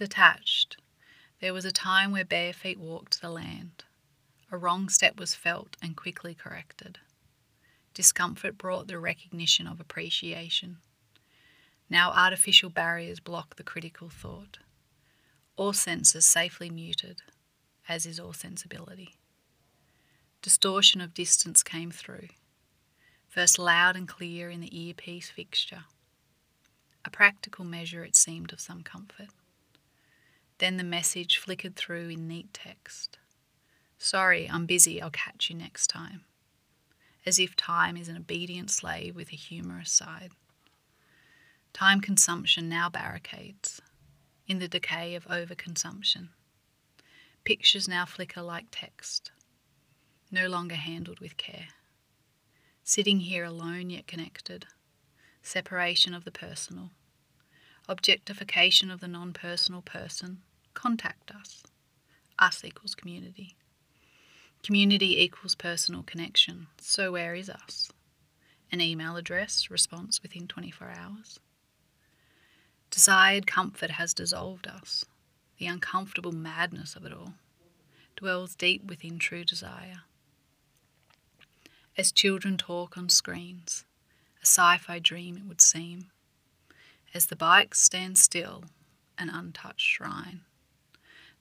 Detached, there was a time where bare feet walked the land. A wrong step was felt and quickly corrected. Discomfort brought the recognition of appreciation. Now artificial barriers block the critical thought. All senses safely muted, as is all sensibility. Distortion of distance came through, first loud and clear in the earpiece fixture. A practical measure, it seemed, of some comfort. Then the message flickered through in neat text. Sorry, I'm busy, I'll catch you next time. As if time is an obedient slave with a humorous side. Time consumption now barricades, in the decay of overconsumption. Pictures now flicker like text, no longer handled with care. Sitting here alone yet connected, separation of the personal, objectification of the non personal person, contact us. Us equals community. Community equals personal connection. So, where is us? An email address, response within 24 hours. Desired comfort has dissolved us. The uncomfortable madness of it all dwells deep within true desire. As children talk on screens, a sci fi dream it would seem, as the bikes stand still, an untouched shrine.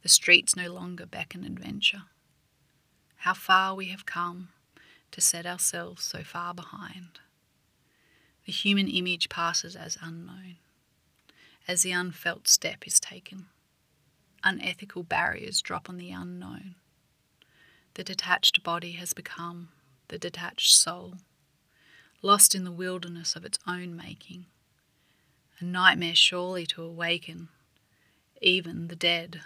The streets no longer beckon adventure. How far we have come to set ourselves so far behind. The human image passes as unknown as the unfelt step is taken. Unethical barriers drop on the unknown. The detached body has become the detached soul, lost in the wilderness of its own making. A nightmare surely to awaken even the dead